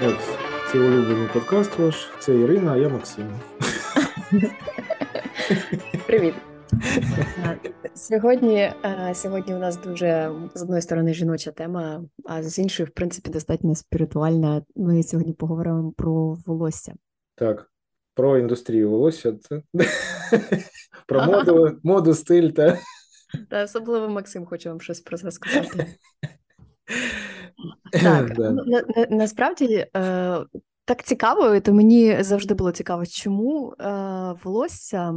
Так, це улюблений подкаст ваш. Це Ірина, а я Максим. Привіт. Сьогодні е, сьогодні у нас дуже з одної сторони жіноча тема, а з іншої, в принципі, достатньо спіритуальна. Ми сьогодні поговоримо про волосся. Так, про індустрію волосся, про моду, моду, стиль та. Та особливо Максим хоче вам щось про це сказати. Так. Ну, на, на, насправді е, так цікаво, то мені завжди було цікаво, чому е, волосся,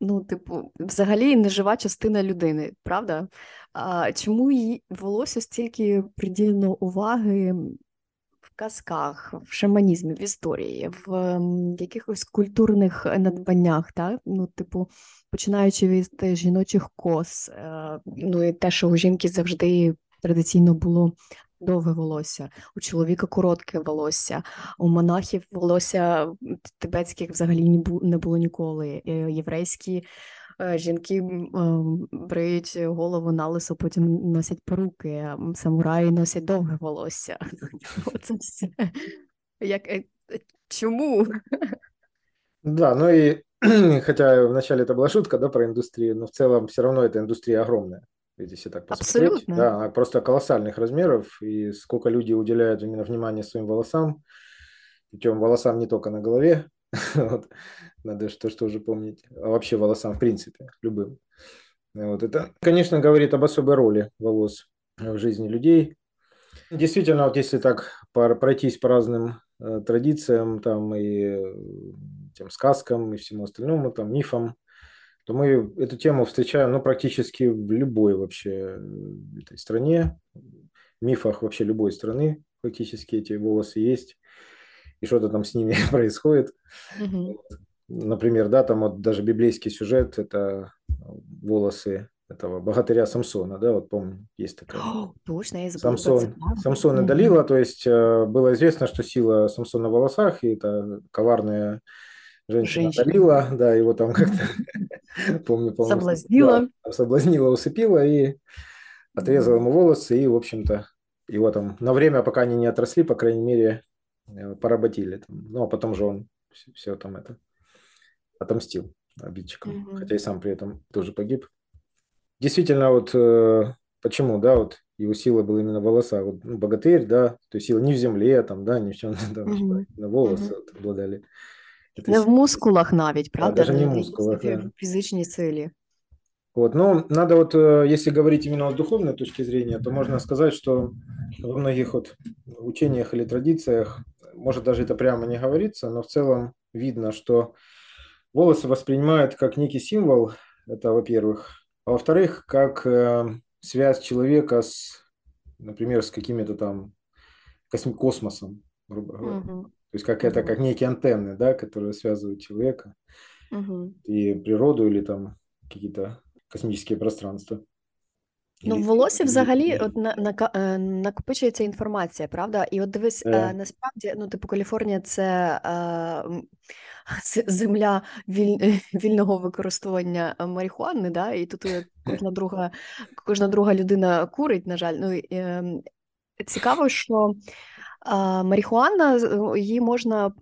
ну, типу, взагалі не жива частина людини, правда? А чому їй волосся стільки приділено уваги в казках, в шаманізмі, в історії, в якихось культурних надбаннях, так? Ну, типу, починаючи від жіночих кос, е, ну і те, що у жінки завжди традиційно було довге волосся, у чоловіка коротке волосся, у монахів волосся тибетських взагалі не було ніколи. Е, єврейські е, жінки бриють голову на лисо, потім носять поруки, самураї носять довге волосся. Оце все. Як... Е, чому? Да, ну и хотя вначале это была шутка, да, про индустрию, но в целом все равно эта индустрия огромная. Если так посмотреть. Абсолютно. Да, просто колоссальных размеров, и сколько люди уделяют именно внимание своим волосам, причем волосам не только на голове, вот, надо что, что уже помнить, а вообще волосам в принципе, любым. Вот это, конечно, говорит об особой роли волос в жизни людей. Действительно, вот если так пройтись по разным э, традициям, там и э, тем сказкам и всему остальному, там мифам, то мы эту тему встречаем ну, практически в любой вообще э, этой стране, в мифах вообще любой страны практически эти волосы есть, и что-то там с ними происходит. Mm-hmm. Например, да, там вот даже библейский сюжет – это волосы этого богатыря Самсона, да, вот помню, есть такая. О, точно, я забыла. Самсон, Самсон и Далила, то есть э, было известно, что сила Самсона в волосах, и это коварная женщина, женщина. Да, его там как-то помню, помню. Соблазнила. Соблазнила, усыпила и отрезала ему волосы, и, в общем-то, его там на время, пока они не отросли, по крайней мере, э, поработили. Ну, а потом же он все, все там это отомстил обидчикам, угу. хотя и сам при этом тоже погиб. Действительно, вот э, почему, да, вот его сила была именно в волосах. Вот, ну, богатырь, да, то есть сила не в земле, там, да, ни в чем, там, угу. на волосы угу. вот, обладали. Не в мускулах навіть, правда? Да, даже не в мускулах, да. Физичные цели. Вот, но надо вот, э, если говорить именно с духовной точки зрения, то можно сказать, что во многих вот учениях или традициях, может даже это прямо не говорится, но в целом видно, что волосы воспринимают как некий символ, это во-первых, а во-вторых, как э, связь человека с, например, с какими-то там космосом, грубо говоря. Угу. То есть как это, как некие антенны, да, которые связывают человека угу. и природу или там какие-то космічні пространства. Ну, в волосі взагалі от на, на, е, накопичується інформація, правда? І от дивись, е. насправді, ну, типу, Каліфорнія це е, земля віль, вільного використовування марихуани, да? і тут кожна друга кожна друга людина курить, на жаль. Ну, е, Цікаво, що Марихуана її можна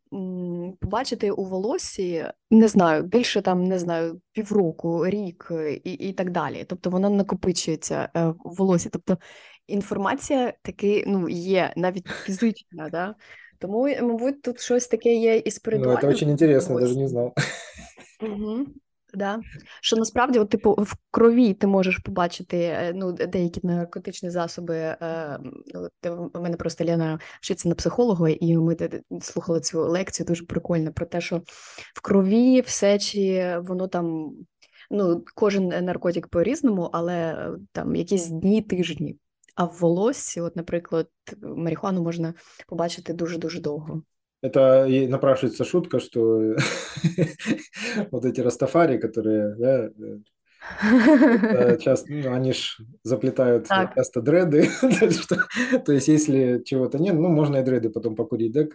побачити у волосі, не знаю, більше там не знаю, півроку, рік е, і і так далі. Тобто вона накопичується е, в волосі. Тобто інформація таки ну, є навіть фізична, да? Тому, мабуть, тут щось таке є і спиритуальне. Ну, це дуже цікаво, навіть не знав. Угу. Да. Що насправді, от, типу, в крові ти можеш побачити е, ну, деякі наркотичні засоби. Е, У мене просто Лена вчиться на психолога, і ми слухали цю лекцію дуже прикольно про те, що в крові, в сечі, воно там. Ну, кожен наркотик по-різному, але там якісь дні, тижні. А в волоссі, от, наприклад, марихуану можна побачити дуже дуже довго. Это и напрашивается шутка, что вот эти растафари, которые, да, э, часто, ну, они ж заплетают так. часто дреды, то есть если чего-то нет, ну, можно и дреды потом покурить, да?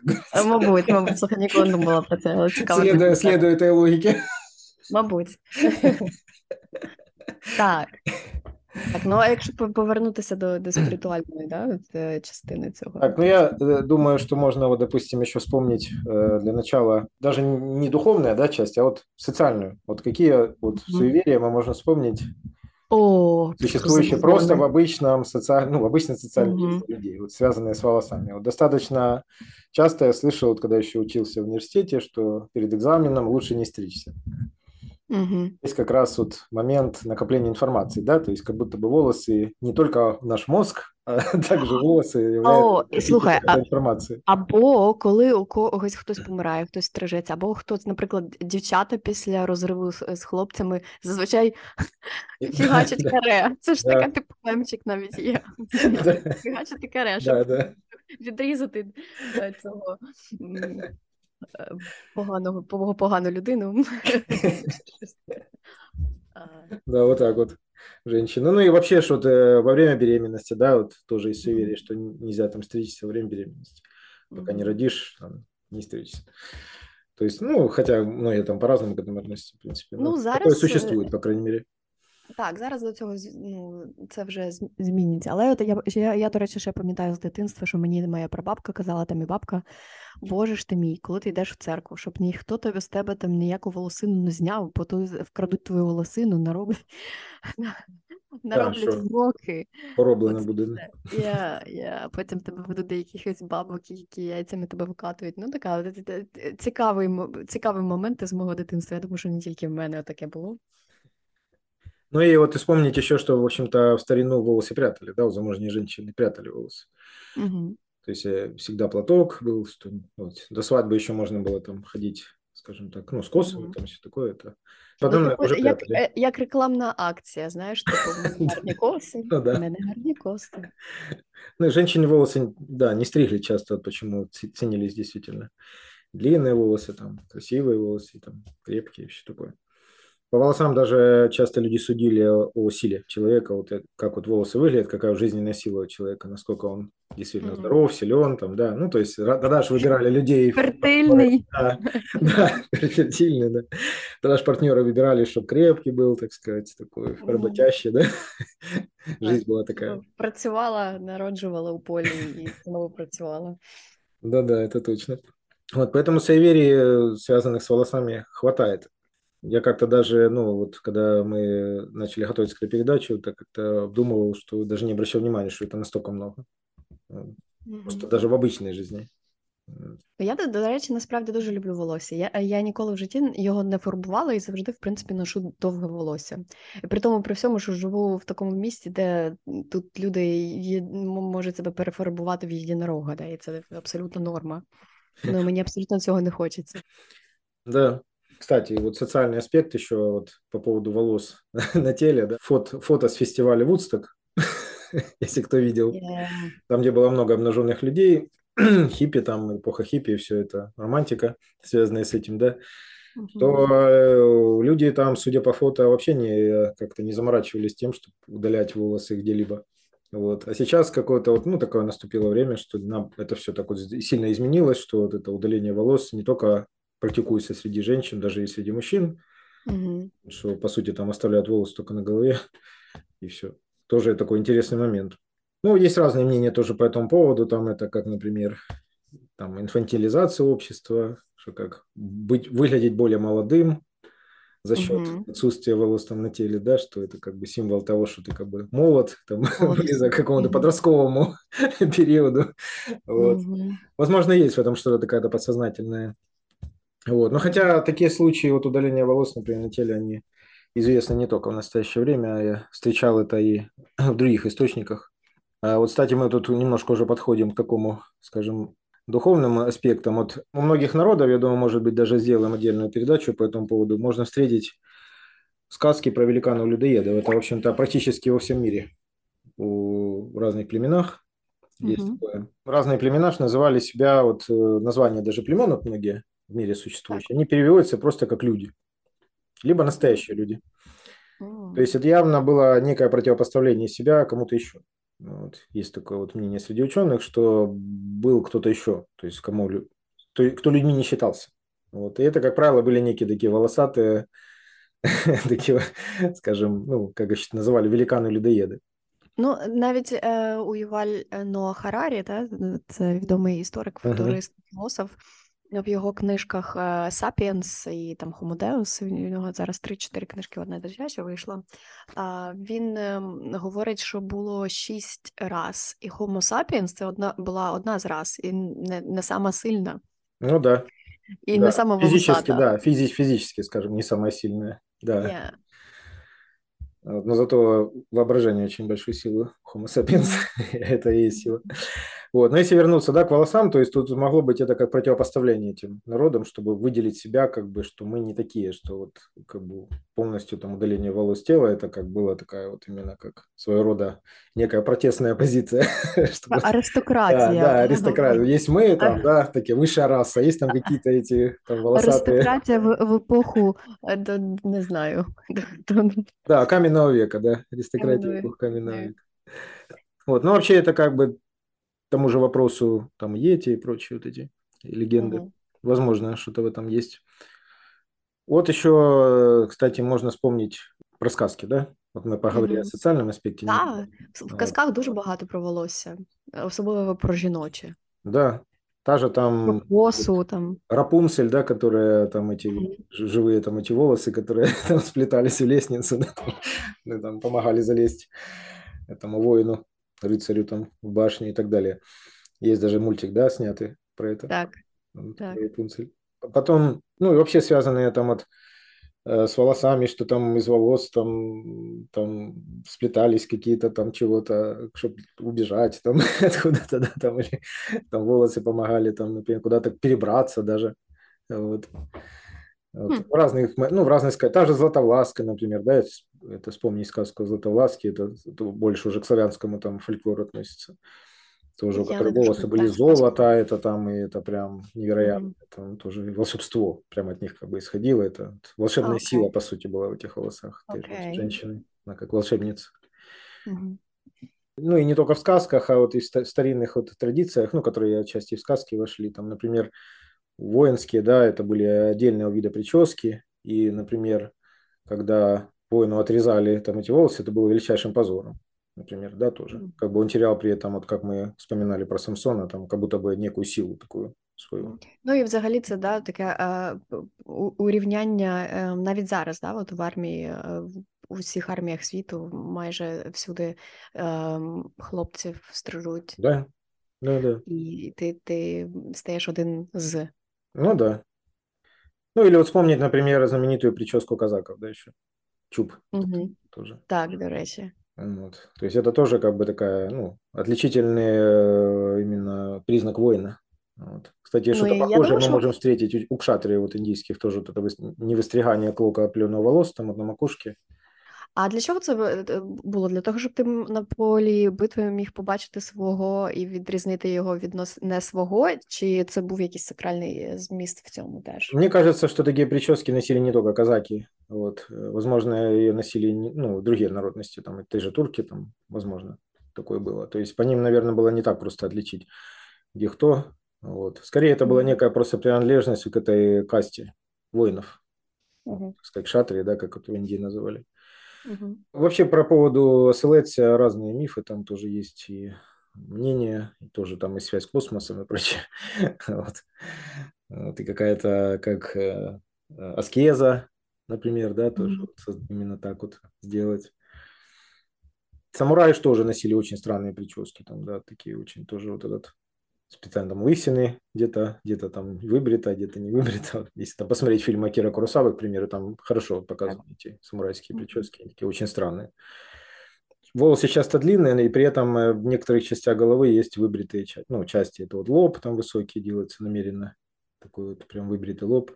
Мабуть, мабуть, слухай, ніколи не було про це, цікаво. Этой логике. Мабуть. Так. Так, ну а якщо повернутися до, до спиритуальної да, частини цього? Так, ну я думаю, что можно, вот, допустим, еще вспомнить для начала даже не духовная да, часть, а вот социальную. Вот какие вот суеверия мы можем вспомнить о, существующие просто в обычном социальном, ну, в обычной социальной mm-hmm. людей, вот связанные с волосами. Вот достаточно часто я слышал, вот когда еще учился в университете, что перед экзаменом лучше не стричься. Угу. Есть как раз вот момент накопления информации, да, то есть как будто бы волосы не только наш мозг, а також волоси являються слухай, а, інформації. Або коли у когось хтось помирає, хтось стрижеться, або хтось, наприклад, дівчата після розриву з, з хлопцями зазвичай фігачать каре. Це ж така типу мемчик навіть є. Фігачити каре, щоб відрізати е, цього поганого, погану людину. Да, вот так вот женщина. Ну и вообще что-то во время беременности, да, вот тоже есть суеверие, что нельзя там стричься во время беременности. Пока не родишь, там, не стричься. То есть, ну, хотя многие там по-разному к этому относятся, в принципе. Ну, зараз... Такое существует, по крайней мере. Так, зараз до цього ну, це вже зміниться. Але от я, я, я, до речі, ще пам'ятаю з дитинства, що мені моя прабабка казала, там і бабка, Боже ж ти мій, коли ти йдеш в церкву, щоб ніхто тобі з тебе там ніяку волосину не зняв, бо то вкрадуть твою волосину, нароблять нароблять змоки. Пороблено буде. Я, я, Потім тебе ведуть до якихось бабок, які яйцями тебе викатують. Ну, така цікавий цікавий момент з мого дитинства. Я думаю, що не тільки в мене таке було. Ну и вот вспомнить еще, что, в общем-то, в старину волосы прятали, да, у замужней женщины прятали волосы. Угу. То есть э, всегда платок был, что, вот, до свадьбы еще можно было там ходить, скажем так, ну, с косами, угу. там все такое. Это. Потом ну, уже як, прятали. як рекламна акція, знаєш, типу, гарні коси, ну, да. мене гарні коси. Ну, женщины волосы, да, не стригли часто, почему ценились действительно. Длинные волосы, там, красивые волосы, там, крепкие, все такое. По волосам даже часто люди судили о силе человека, вот как вот волосы выглядят, какая жизненная сила у человека, насколько он действительно mm-hmm. здоров, силен, там, да. Ну, то есть тогда же выбирали людей. Фертильный. Да, да, фертильный, да. Тогда же партнеры выбирали, чтобы крепкий был, так сказать, такой работящий, да. Жизнь была такая. Працювала, народжувала у полі і знову працювала. Да-да, это точно. Вот, поэтому суеверий, связанных с волосами, хватает. Я как-то даже, ну, вот когда мы начали готовиться к этой передаче, так как-то обдумывал, что даже не обращал внимания, что это настолько много. Просто даже в обичній житті. Я, до речі, насправді дуже люблю волосся. Я я ніколи в житті його не фарбувала і завжди, в принципі, ношу довге волосся. І при тому, при всьому, що живу в такому місці, де тут люди є, можуть себе перефарбувати в єдинорога, да, і це абсолютно норма. Ну, Мені абсолютно цього не хочеться. Да. Кстати, вот социальный аспект еще вот по поводу волос на теле. Да? Фото, фото с фестиваля Вудсток, если кто видел. Yeah. Там, где было много обнаженных людей, хиппи, там эпоха хиппи, все это романтика, связанная с этим, да, uh-huh. то э, люди там, судя по фото, вообще не как-то не заморачивались тем, чтобы удалять волосы где-либо. Вот. А сейчас какое-то вот, ну, такое наступило время, что нам это все так вот сильно изменилось, что вот это удаление волос не только практикуется среди женщин, даже и среди мужчин, угу. что, по сути, там оставляют волосы только на голове, и все. Тоже такой интересный момент. Ну, есть разные мнения тоже по этому поводу. Там это как, например, там инфантилизация общества, что как быть, выглядеть более молодым за счет угу. отсутствия волос там на теле, да, что это как бы символ того, что ты как бы молод, там, близко к какому-то угу. подростковому периоду. Вот. Угу. Возможно, есть в этом что-то такая-то подсознательная вот. Но хотя такие случаи вот удаления волос, например, на теле, они известны не только в настоящее время, а я встречал это и в других источниках. А вот, кстати, мы тут немножко уже подходим к такому, скажем, духовным аспектам. Вот у многих народов, я думаю, может быть, даже сделаем отдельную передачу по этому поводу, можно встретить сказки про великанов-людоедов. Это, в общем-то, практически во всем мире. У разных племенах есть угу. такое. Разные племена называли себя, вот э, названия даже племен вот многие, в мире существующие, так. они переводятся просто как люди, либо настоящие люди. Mm. То есть это явно было некое противопоставление себя кому-то еще. Вот. Есть такое вот мнение среди ученых, что был кто-то еще, то есть кому, кто, кто людьми не считался. Вот. И это, как правило, были некие такие волосатые, такие, скажем, ну, как их называли, великаны-людоеды. Ну, навіть е, у Юваль Ноа Харарі, та, це відомий історик, футурист, філософ, в його книжках Сапіенс і там Хомодеус, у нього зараз 3-4 книжки, одна дитяча вийшла. Він ем, говорить, що було шість раз, і Homo sapiens це одна була одна з раз, і не не сама сильна. Ну да. И да. не самая Физически, да, физи- физически, скажем, не самая сильная. Да. Yeah. Но зато воображение очень большую силу Homo sapiens. это и есть сила. Вот. Но если вернуться да, к волосам, то есть тут могло быть это как противопоставление этим народам, чтобы выделить себя, как бы, что мы не такие, что вот как бы полностью там удаление волос тела, это как было такая вот именно как своего рода некая протестная позиция. Аристократия. Да, аристократия. Есть мы там, да, такие высшая раса, есть там какие-то эти там волосатые. Аристократия в, эпоху, не знаю. Да, каменного века, да, аристократия в эпоху каменного века. Вот, ну вообще это как бы тому же вопросу там Йети и прочие вот эти легенды. Угу. Возможно, что-то в этом есть. Вот еще, кстати, можно вспомнить про сказки, да? От ми поговорили mm-hmm. о соціальному аспекті. Так, в казках дуже багато про волосся, особливо про жіноче. Да. Та же там... Про косу, там. Рапунцель, да, которые там эти mm-hmm. живые там эти волосы, которые там сплетались в лестницу, да, там, там помогали залезть этому воину рыцарю там в башне и так далее. Есть даже мультик, да, снятый про это. Так. Так. Потом, ну и вообще связанные там вот э, с волосами, что там из волос там, там сплетались какие-то там чего-то, чтобы убежать там откуда-то, да, там, или там волосы помогали там, например, куда-то перебраться даже. Вот. Вот. Хм. В разных, ну, в разных. Та же Златовласка, например, да, это вспомни сказку Златовласки, это, это больше уже к славянскому там фольклору относится. Тоже, у волосы были золото, это там, и это прям невероятно. Mm-hmm. Это тоже волшебство прямо от них как бы исходило. Это волшебная okay. сила, по сути, была в этих волосах. Okay. Женщины, она как волшебница. Mm-hmm. Ну и не только в сказках, а вот и в старинных вот традициях, ну, которые отчасти в сказки вошли. Там, например, воинские, да, это были отдельного вида прически, и, например, когда воину отрезали там эти волосы, это было величайшим позором, например, да, тоже. Как бы он терял при этом, вот как мы вспоминали про Самсона, там, как будто бы некую силу такую свою. Ну і взагалі це да, таке е, урівняння е, навіть зараз, да, от в армії, е, у всіх арміях світу майже всюди е, хлопців стрижуть. Да. Да, да. І ти, ти стаєш один з. Ну да. Ну или вот вспомнить, например, знаменитую прическу казаков, да, еще. Чуб. Угу. Тоже. Так, до речи. Вот. То есть это тоже как бы такая, ну, отличительный э, именно признак воина. Вот. Кстати, ну, что-то похожее думаю, мы что... можем встретить у кшатрии вот индийских тоже вот это не выстригание клока опленного волос там на макушке. А для чого це е, було? Для того, щоб ти на полі битви міг побачити свого і відрізнити його від не свого, чи це був якийсь сакральний зміст в цьому теж? Мне кажется, что такие прически носили не только казаки. Вот. Возможно, ее носили ну, другие народности, там, те же турки, там, возможно, такое было. То есть по ним, наверное, было не так просто отличить, где кто. Вот. Скорее, это была некая просто принадлежность к этой касте воинов, угу. как шатри, да, как это в Индии называли. Угу. Вообще про поводу оселедца разные мифы, там тоже есть и мнения, и тоже там и связь с космосом и прочее. вот. вот. И какая-то как э, аскеза, например, да, тоже mm вот, именно так вот сделать. Самураи тоже носили очень странные прически, там, да, такие очень тоже вот этот специально там лысины где-то, где-то там выбрита, где-то не выбрита. Если там посмотреть фильм Акира Куросавы, к примеру, там хорошо показывают эти самурайские прически, такие очень странные. Волосы часто длинные, и при этом э, в некоторых частях головы есть выбритые ну, части. Это вот лоб там высокий делается намеренно, такой вот прям выбритый лоб.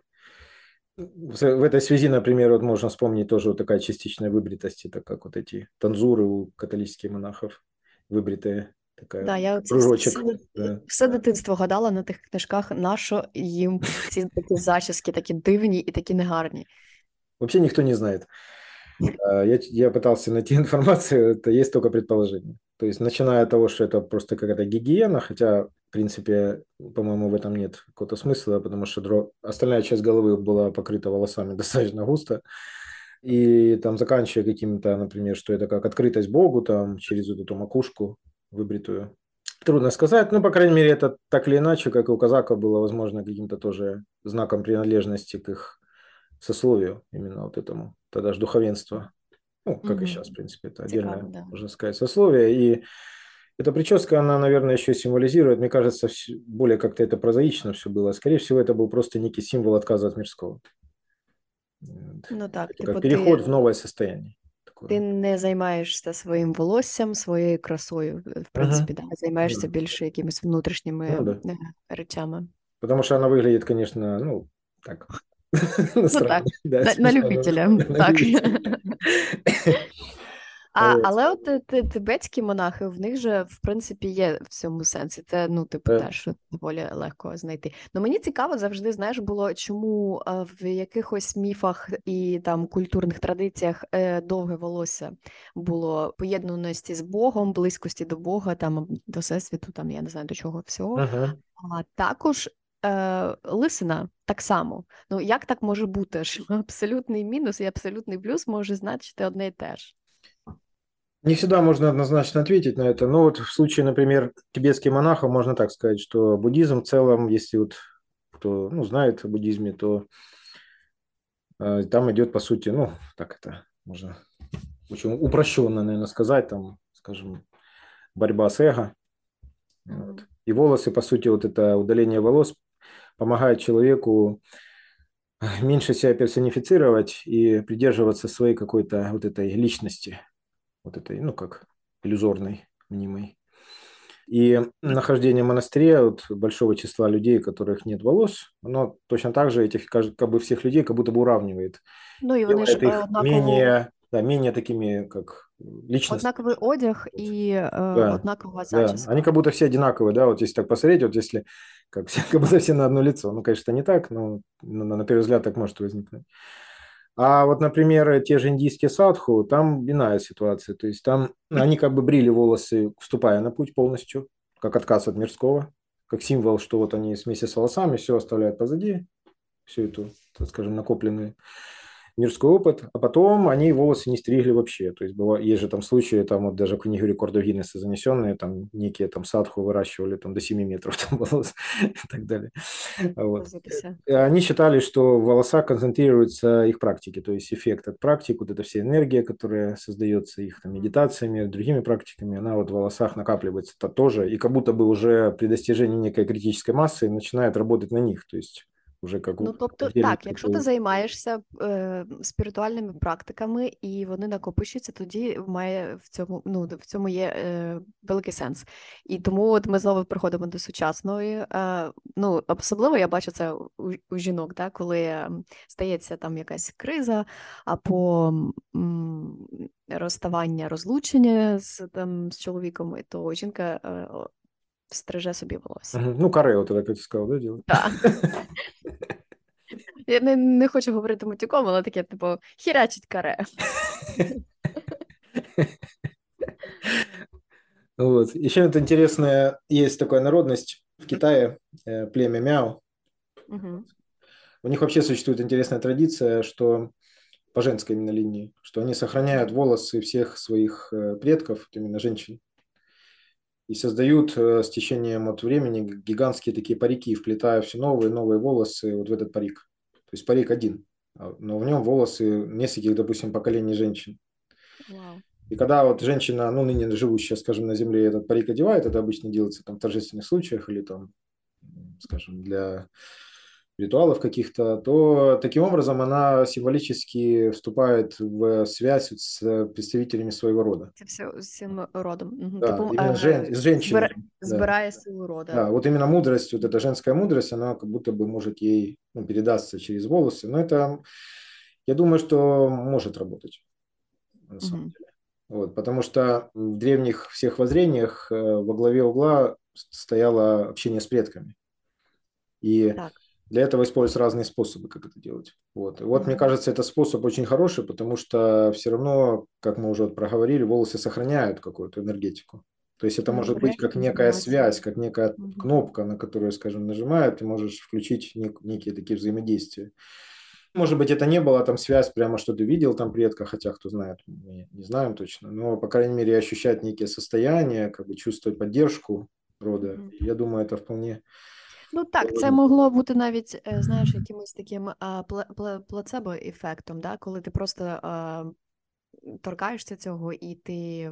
В этой связи, например, вот можно вспомнить тоже вот такая частичная выбритость, это как вот эти танзуры у католических монахов, выбритые Така да, я кружочок. Все, да. все дитинство гадала на тих книжках, на що їм ці такі зачіски, такі дивні і такі негарні. Вообще никто не знает. Я, я пытался найти информацию, это есть только предположение. То есть, начиная от того, что это просто какая-то гигиена, хотя, в принципе, по-моему, в этом нет какого-то смысла, потому что дро... остальная часть головы была покрыта волосами достаточно густо. и там заканчивая каким-то, например, что это как открытость Богу, там, через вот эту макушку выбритую. Трудно сказать, но, по крайней мере, это так или иначе, как и у казаков, было, возможно, каким-то тоже знаком принадлежности к их сословию, именно вот этому, тогда же духовенство. Ну, как угу. и сейчас, в принципе, это отдельное, Цикаво, да. можно сказать, сословие. И эта прическа, она, наверное, еще символизирует, мне кажется, более как-то это прозаично все было. Скорее всего, это был просто некий символ отказа от мирского. Ну так, как переход ти, в новое состояние Такое. Ти не займаєшся своїм волоссям, своєю красою, в принципі, ага. да, займаєшся да. більше якимись внутрішніми ну, да. речами. Потому что она выглядит, конечно, ну, так. Ну, так, на, на любителя. Так. А, Але от тибетські монахи, в них же в принципі є в цьому сенсі. Це ну, типу, yeah. теж доволі легко знайти. Ну мені цікаво завжди, знаєш, було чому в якихось міфах і там культурних традиціях е, довге волосся було поєднаності з Богом, близькості до Бога, там до всесвіту, там я не знаю до чого всього. Uh-huh. А також. Е, лисина так само. Ну як так може бути, що абсолютний мінус і абсолютний плюс може значити одне і те ж? Не всегда можно однозначно ответить на это, но вот в случае, например, тибетских монахов можно так сказать, что буддизм в целом, если вот кто ну, знает о буддизме, то э, там идет, по сути, ну, так это можно очень упрощенно, наверное, сказать, там, скажем, борьба с эго. Вот. И волосы, по сути, вот это удаление волос помогает человеку меньше себя персонифицировать и придерживаться своей какой-то вот этой личности – вот этой, ну, как иллюзорной, мнимой. И нахождение в монастыре от большого числа людей, у которых нет волос, оно точно так же этих как бы всех людей как будто бы уравнивает. Ну и вони ж однаково... менее, да, менее такими, как личность. Однаковый одяг и э, да, однаковая заческа. Да. Они как будто все одинаковые, да, вот если так посмотреть, вот если как, все, как будто все на одно лицо. Ну, конечно, не так, но на, на первый взгляд так может возникнуть. А вот, например, те же индийские садху, там иная ситуация. То есть там они как бы брили волосы, вступая на путь полностью, как отказ от мирского, как символ, что вот они вместе с волосами все оставляют позади, всю эту, так скажем, накопленную мирской опыт, а потом они волосы не стригли вообще. То есть было, есть же там случаи, там вот даже в книгу рекордов Гиннесса занесенные, там некие там садху выращивали там до 7 метров там волос и так далее. Вот. Они считали, что в волосах концентрируются их практики, то есть эффект от практик, вот эта вся энергия, которая создается их там медитациями, другими практиками, она вот в волосах накапливается -то тоже, и как будто бы уже при достижении некой критической массы начинает работать на них, то есть вже як Ну, тобто, так, якщо ти займаєшся е, спіритуальними практиками і вони накопичуються, тоді має в цьому ну, в цьому є е, великий сенс. І тому от ми знову приходимо до сучасної. Е, ну, Особливо я бачу це у, у жінок, да, коли стається там якась криза, або м, розставання, розлучення з там, з чоловіком, то жінка е, стриже собі волосся. Ну, каре, от так сказав, да, діло? Так. Я не, не хочу говорити матюком, але таке, типу, хірячить каре. Вот. Еще это интересная, есть такая народность в Китае, э, племя Мяо. Угу. У них вообще существует интересная традиция, что по женской именно линии, что они сохраняют волосы всех своих э, предков, именно женщин и создают э, с течением от времени гигантские такие парики, вплетая все новые новые волосы вот в этот парик. То есть парик один, а, но в нем волосы нескольких, допустим, поколений женщин. Wow. И когда вот женщина, ну, ныне живущая, скажем, на земле, этот парик одевает, это обычно делается там в торжественных случаях или там, скажем, для ритуалов каких-то, то таким образом она символически вступает в связь с представителями своего рода. Все всім родом. Да, типу, именно жен, с женщиной. Збирає да. силу рода. Да, вот именно мудрость, вот эта женская мудрость, она как будто бы может ей ну, передаться через волосы. Но это, я думаю, что может работать на самом угу. деле. Вот, потому что в древних всех воззрениях э, во главе угла стояло общение с предками. И так для этого используются разные способы, как это делать. Вот. И вот, mm-hmm. мне кажется, этот способ очень хороший, потому что все равно, как мы уже проговорили, волосы сохраняют какую-то энергетику. То есть это может быть как некая связь, как некая кнопка, на которую, скажем, нажимают, ты можешь включить нек- некие такие взаимодействия. Может быть, это не была там связь прямо, что ты видел там предка, хотя кто знает, мы не знаем точно, но, по крайней мере, ощущать некие состояния, как бы чувствовать поддержку рода, я думаю, это вполне Ну так, це могло бути навіть, знаєш, якимось таким а, плацебо-ефектом, да? коли ти просто а, торкаєшся цього і ти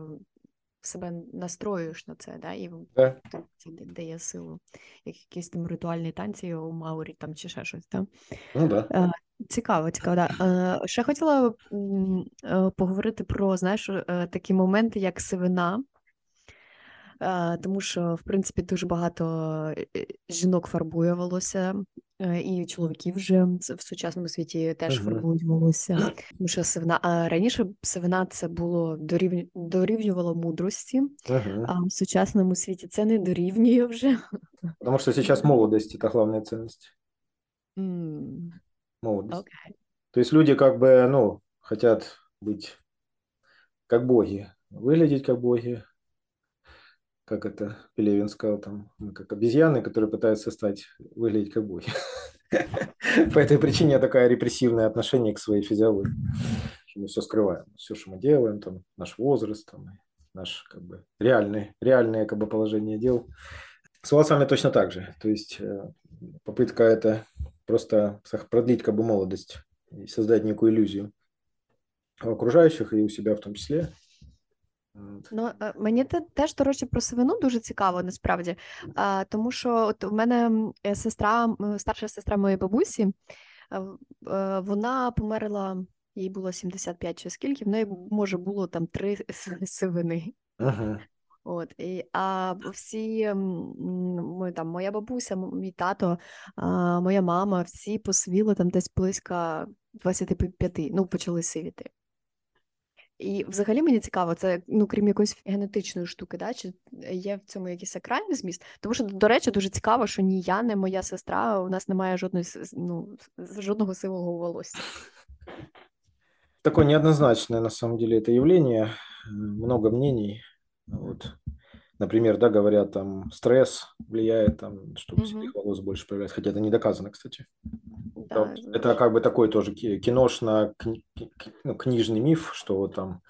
себе настроюєш на це, да? і yeah. це дає силу, як якісь там ритуальні танці у Маурі там чи ще щось. Да? Ну, да. Цікаво, цікаво, да. Ще хотіла поговорити про знаєш, такі моменти, як сивина. Тому що, в принципі, дуже багато е, жінок фарбує волосся, е, і чоловіків вже в сучасному світі теж uh-huh. фарбують волосся. Тому що сивина, а раніше сивина це було дорівню, дорівнювало мудрості, uh-huh. а в сучасному світі це не дорівнює вже. Тому що зараз молодость – це головна цінність. Mm. Молодость. Okay. То есть люди как бы, ну, хотят быть как боги, выглядеть как боги, как это Пелевин сказал, там, как обезьяны, которые пытаются стать, выглядеть как боги. По этой причине такое репрессивное отношение к своей физиологии. Мы все скрываем. Все, что мы делаем, там, наш возраст, там, наш как бы реальный, реальное как бы положение дел. С волосами точно так же. То есть э, попытка это просто продлить как бы молодость и создать некую иллюзию у окружающих и у себя в том числе. Ну, е, мені теж, до речі, про сивину дуже цікаво, насправді. Тому що от у мене е, сестра, старша сестра моєї бабусі, е, вона померла, їй було 75 чи скільки, в неї, може, було там три сивини. Ага. От, і, А всі ми, там, моя бабуся, мій тато, а, моя мама, всі посвіли там десь близько 25, ну, почали сивіти. І взагалі мені цікаво, це ну крім якоїсь генетичної штуки, да, чи є в цьому якийсь сакральний зміст? Тому що, до речі, дуже цікаво, що ні я, ні моя сестра, у нас немає жодної ну, жодного сивого волосся. Такое неоднозначное на самом деле это явление, много мнений. Вот. Например, да, говорят, там стресс влияет, там, чтобы угу. седых волос больше появляется, хотя это не доказано, кстати. Да. Это, это как бы такой тоже киношно ну, книжный миф, что вот там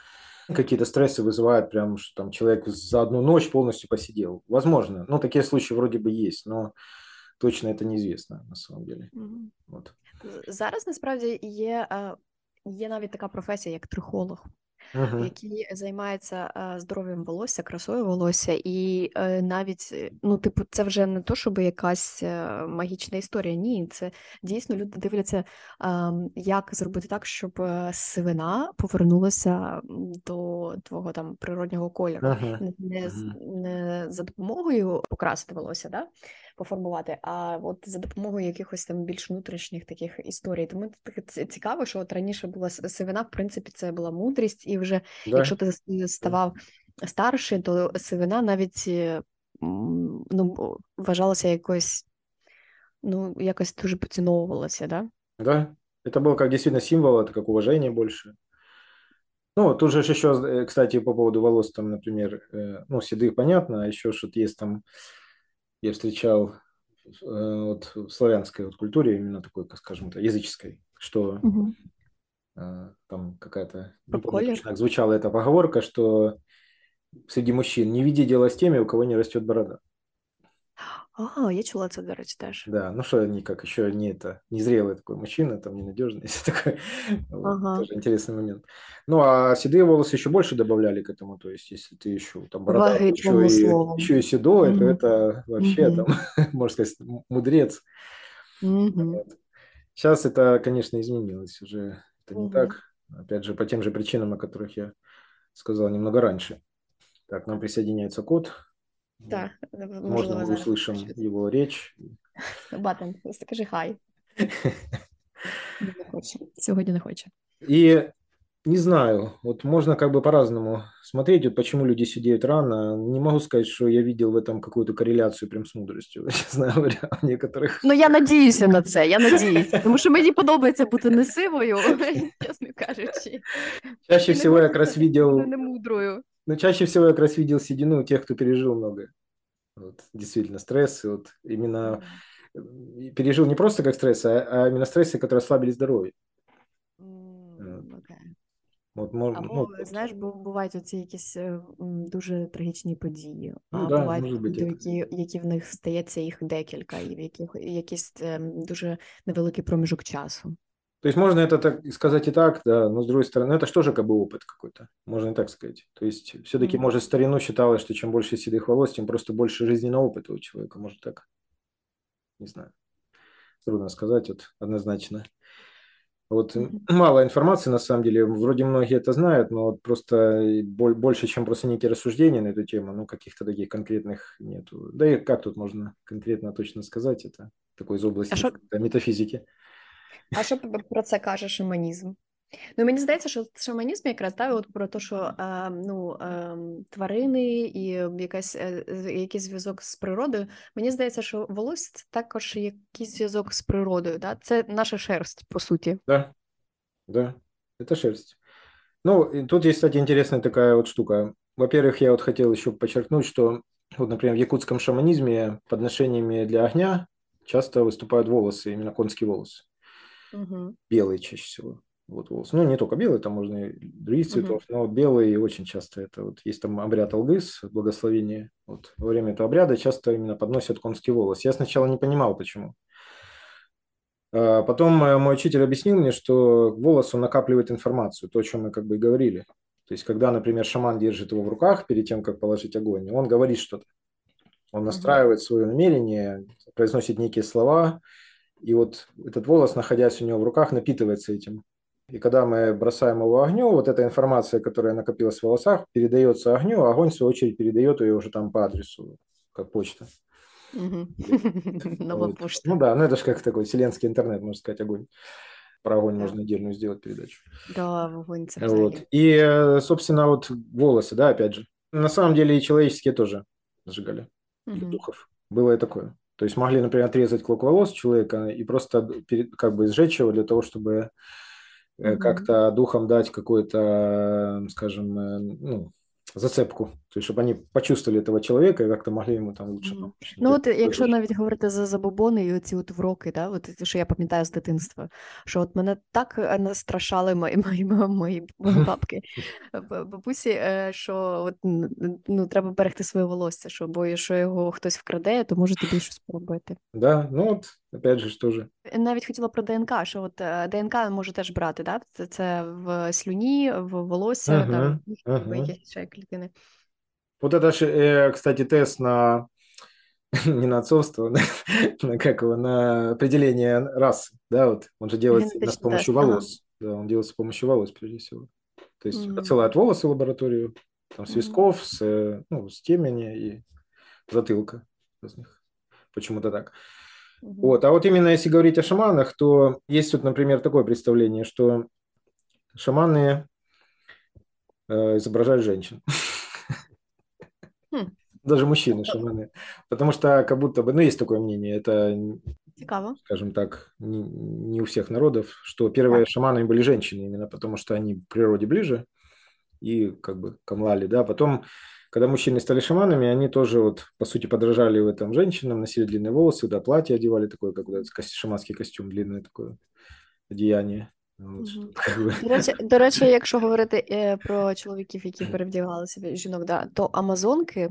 какие-то стрессы вызывают прям, что там человек за одну ночь полностью посидел. Возможно, ну такие случаи вроде бы есть, но точно это неизвестно на самом деле. Угу. От. Зараз насправді є, є навіть така професія, як трихолог. Uh-huh. які займаються е, здоров'ям волосся, красою волосся, і е, навіть е, ну, типу, це вже не то, щоб якась магічна історія. Ні, це дійсно люди дивляться, як зробити так, щоб сивина повернулася до твого там природнього кольору, uh-huh. не, не за допомогою покрасити волосся, да? поформувати, а от за допомогою якихось там більш внутрішніх таких історій. Тому це цікаво, що от раніше була сивина, в принципі, це була мудрість, і вже да. якщо ти ставав старший, то сивина навіть е, ну, вважалася якось, ну, якось дуже поціновувалася, да? Да, это было как действительно символ, это как уважение больше. Ну, тут же еще, э, кстати, по поводу волос, там, например, э, ну, седых понятно, а еще что-то есть там я встречал э, вот, в славянской вот культуре, именно такой, скажем, это языческой, что угу. там какая-то, не помню как звучала эта поговорка, что среди мужчин не види дело с теми, у кого не растет борода. А, я чула це, до речі, теж. Да, ну что они как еще не это, незрелый такой мужчина, там ненадежный, если такой, ага. тоже интересный момент. Ну, а седые волосы еще больше добавляли к этому, то есть если ты еще там борода, еще и, еще и седой, mm-hmm. то это вообще mm-hmm. там, можно сказать, мудрец. Mm-hmm. Сейчас это, конечно, изменилось уже, это не так, опять же, по тем же причинам, о которых я сказал немного раньше. Так, нам присоединяется кот. Так, Можно мы услышим его речь. Батен, скажи хай. Не хоче. Сьогодні не хоче. И не знаю, вот можно как бы по-разному смотреть, вот почему люди сидеют рано. Не могу сказать, что я видел в этом какую-то корреляцию прям с мудростю, чесно говоря, у некоторых. Ну, я надіюся на це, я надіюся, тому що мені подобається бути не сивою, чесно кажучи. Чаще всего я как раз видел... Не мудрою. Но чаще всего я как раз видел седину у тех, кто пережил многое. Вот, действительно, стресс. И вот именно пережил не просто как стресс, а, а именно стрессы, которые ослабили здоровье. От, мож, Або, ну, знаєш, бувають оці якісь дуже трагічні події, ну, а да, бувають люди, які, які в них стається їх декілька, і в яких якийсь дуже невеликий проміжок часу. То есть можно это так сказать и так, да, но с другой стороны, это же тоже как бы опыт какой-то, можно и так сказать. То есть все-таки, mm-hmm. может, старину считалось, что чем больше седых волос, тем просто больше жизненного опыта у человека, может так. Не знаю. Трудно сказать вот однозначно. Вот мало информации, на самом деле, вроде многие это знают, но вот просто больше, чем просто некие рассуждения на эту тему, ну, каких-то таких конкретных нету. Да и как тут можно конкретно точно сказать, это такой из области а шо... метафизики. А що про це каже шаманізм? Ну, мені здається, що шаманізм якраз да, от про те, що е, ну, е, тварини і якась, е, якийсь зв'язок з природою. Мені здається, що волосся це також якийсь зв'язок з природою. Да? Це наша шерсть, по суті. Да, да, это шерсть. Ну, и тут есть, кстати, интересная такая вот штука. Во-первых, я вот хотел еще подчеркнуть, что вот, например, в якутском шаманизме подношениями для огня часто выступают волосы, именно конские волосы. Угу. Белые чаще всего. Вот волосы. Ну, не только белые, там можно и других цветов, угу. но белые очень часто это вот есть там обряд алгыс, благословение. Вот во время этого обряда часто именно подносят конский волос. Я сначала не понимал, почему. А потом э, мой учитель объяснил мне, что волос, он накапливает информацию, то, о чем мы как бы и говорили. То есть, когда, например, шаман держит его в руках перед тем, как положить огонь, он говорит что-то. Он настраивает свое намерение, произносит некие слова, и вот этот волос, находясь у него в руках, напитывается этим. И когда мы бросаем его огню, вот эта информация, которая накопилась в волосах, передается огню, а огонь, в свою очередь, передает ее уже там по адресу, как почта. Новая почта. Ну да, ну это же как такой вселенский интернет, можно сказать, огонь. Про огонь можно отдельную сделать передачу. Да, огонь. Вот. И, э, собственно, вот волосы, да, опять же. На самом деле и человеческие тоже сжигали. Духов. Было и такое. То есть могли, например, отрезать клок волос человека и просто как бы сжечь его для того, чтобы mm-hmm. как-то духом дать какой-то, скажем, э, ну, зацепку, то щоб вони почувствовали того чоловіка і як-то могли йому там лучше mm. Ну, от якщо навіть говорити за забобони і оці от вроки, да, от що я пам'ятаю з дитинства, що от мене так е, настрашали мої мої, мої бабки, бабусі, е, що от, ну, треба берегти своє волосся, що бо якщо його хтось вкраде, то може тобі щось поробити. Да, ну от опять же, що же. Навіть хотіла про ДНК, що от е, ДНК може теж брати, да? Це, це в слюні, в волосся, uh-huh, там, uh-huh. якісь ще клітини. Вот это же, э, кстати, тест на не на отцовство, на, на как его, на определение расы, да, вот он же делается с помощью волос, да, он делается с помощью волос прежде всего. То есть mm-hmm. отсылают волосы в лабораторию, там, с висков, mm-hmm. с, э, ну, с темени и затылка разных. Почему-то так. Mm-hmm. Вот. А вот именно если говорить о шаманах, то есть вот, например, такое представление, что шаманы э, изображают женщин. Хм. Даже мужчины шаманы. Потому что как будто бы, ну, есть такое мнение, это, Цікаво. скажем так, не, не у всех народов, что первые шаманы были женщины, именно потому что они к природе ближе и как бы камлали, да. Потом, когда мужчины стали шаманами, они тоже вот, по сути, подражали в этом женщинам, носили длинные волосы, да, платье одевали такое, как вот, шаманский костюм, длинное такое одеяние. До речі, до речі, якщо говорити е, про чоловіків, які перевдягалися в жінок, да, то Амазонки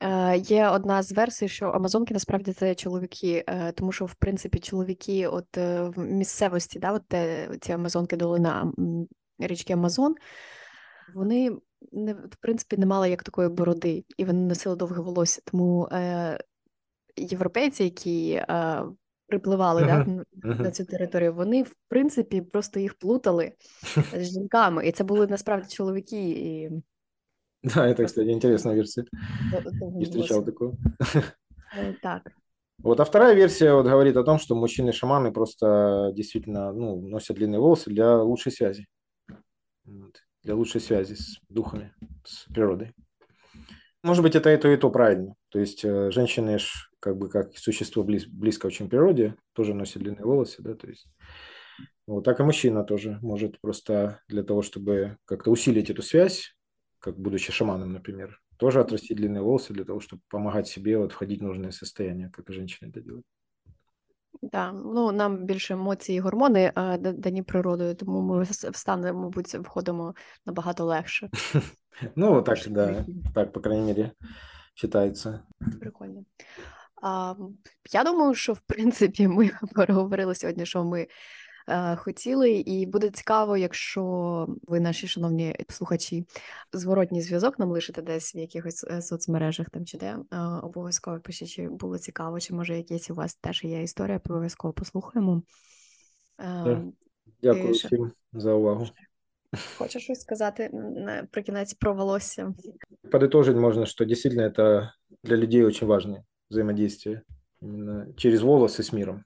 е, є одна з версій, що Амазонки насправді це чоловіки, е, тому що в принципі чоловіки, от в місцевості, да, от ці Амазонки долина річки Амазон, вони не в принципі не мали як такої бороди, і вони носили довге волосся. Тому е, європейці, які припливали uh-huh. да, uh-huh. на цю територію, вони, в принципі, просто їх плутали з жінками. І це були насправді чоловіки. І... Да, это, кстати, интересная версия. Не встречал такого. Э, так. Вот, а вторая версия вот говорит о том, что мужчины-шаманы просто действительно ну, носят длинные волосы для лучшей связи. Для лучшей связи с духами, с природой. Может быть, это и то, и то правильно. То есть э, женщины как бы как существо близ, близко очень природе, тоже носит длинные волосы, да, то есть вот так и мужчина тоже может просто для того, чтобы как-то усилить эту связь, как будучи шаманом, например, тоже отрастить длинные волосы для того, чтобы помогать себе вот входить в нужное состояние, как и женщина это делает. Да. Ну, нам більше емоції і гормони дані природою, тому ми встанемо, мабуть, входимо набагато легше. Ну, так, да, так, по крайней мере, вважається. Прикольно. А, Я думаю, що в принципі ми переговорили сьогодні, що ми хотіли, і буде цікаво, якщо ви, наші шановні слухачі, зворотній зв'язок нам лишите десь в якихось е, соцмережах там чи де е, обов'язково пишіть, чи було цікаво, чи може якісь у вас теж є історія, обов'язково послухаємо. Е, Дякую всім за увагу. Хочешь щось сказати наприкінець про волосся? Подытожить можно, что действительно это для людей очень важное взаимодействие именно через волосы с миром.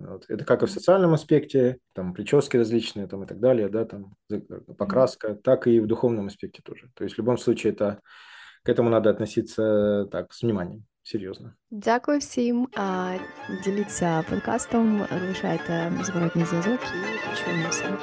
Вот. Это как и в социальном аспекте, там прически различные там, и так далее, да, там покраска, так и в духовном аспекте тоже. То есть в любом случае это, к этому надо относиться так, с вниманием. Серйозно. Дякую всім. Діліться подкастом, лишайте зворотній зв'язок і почуємося.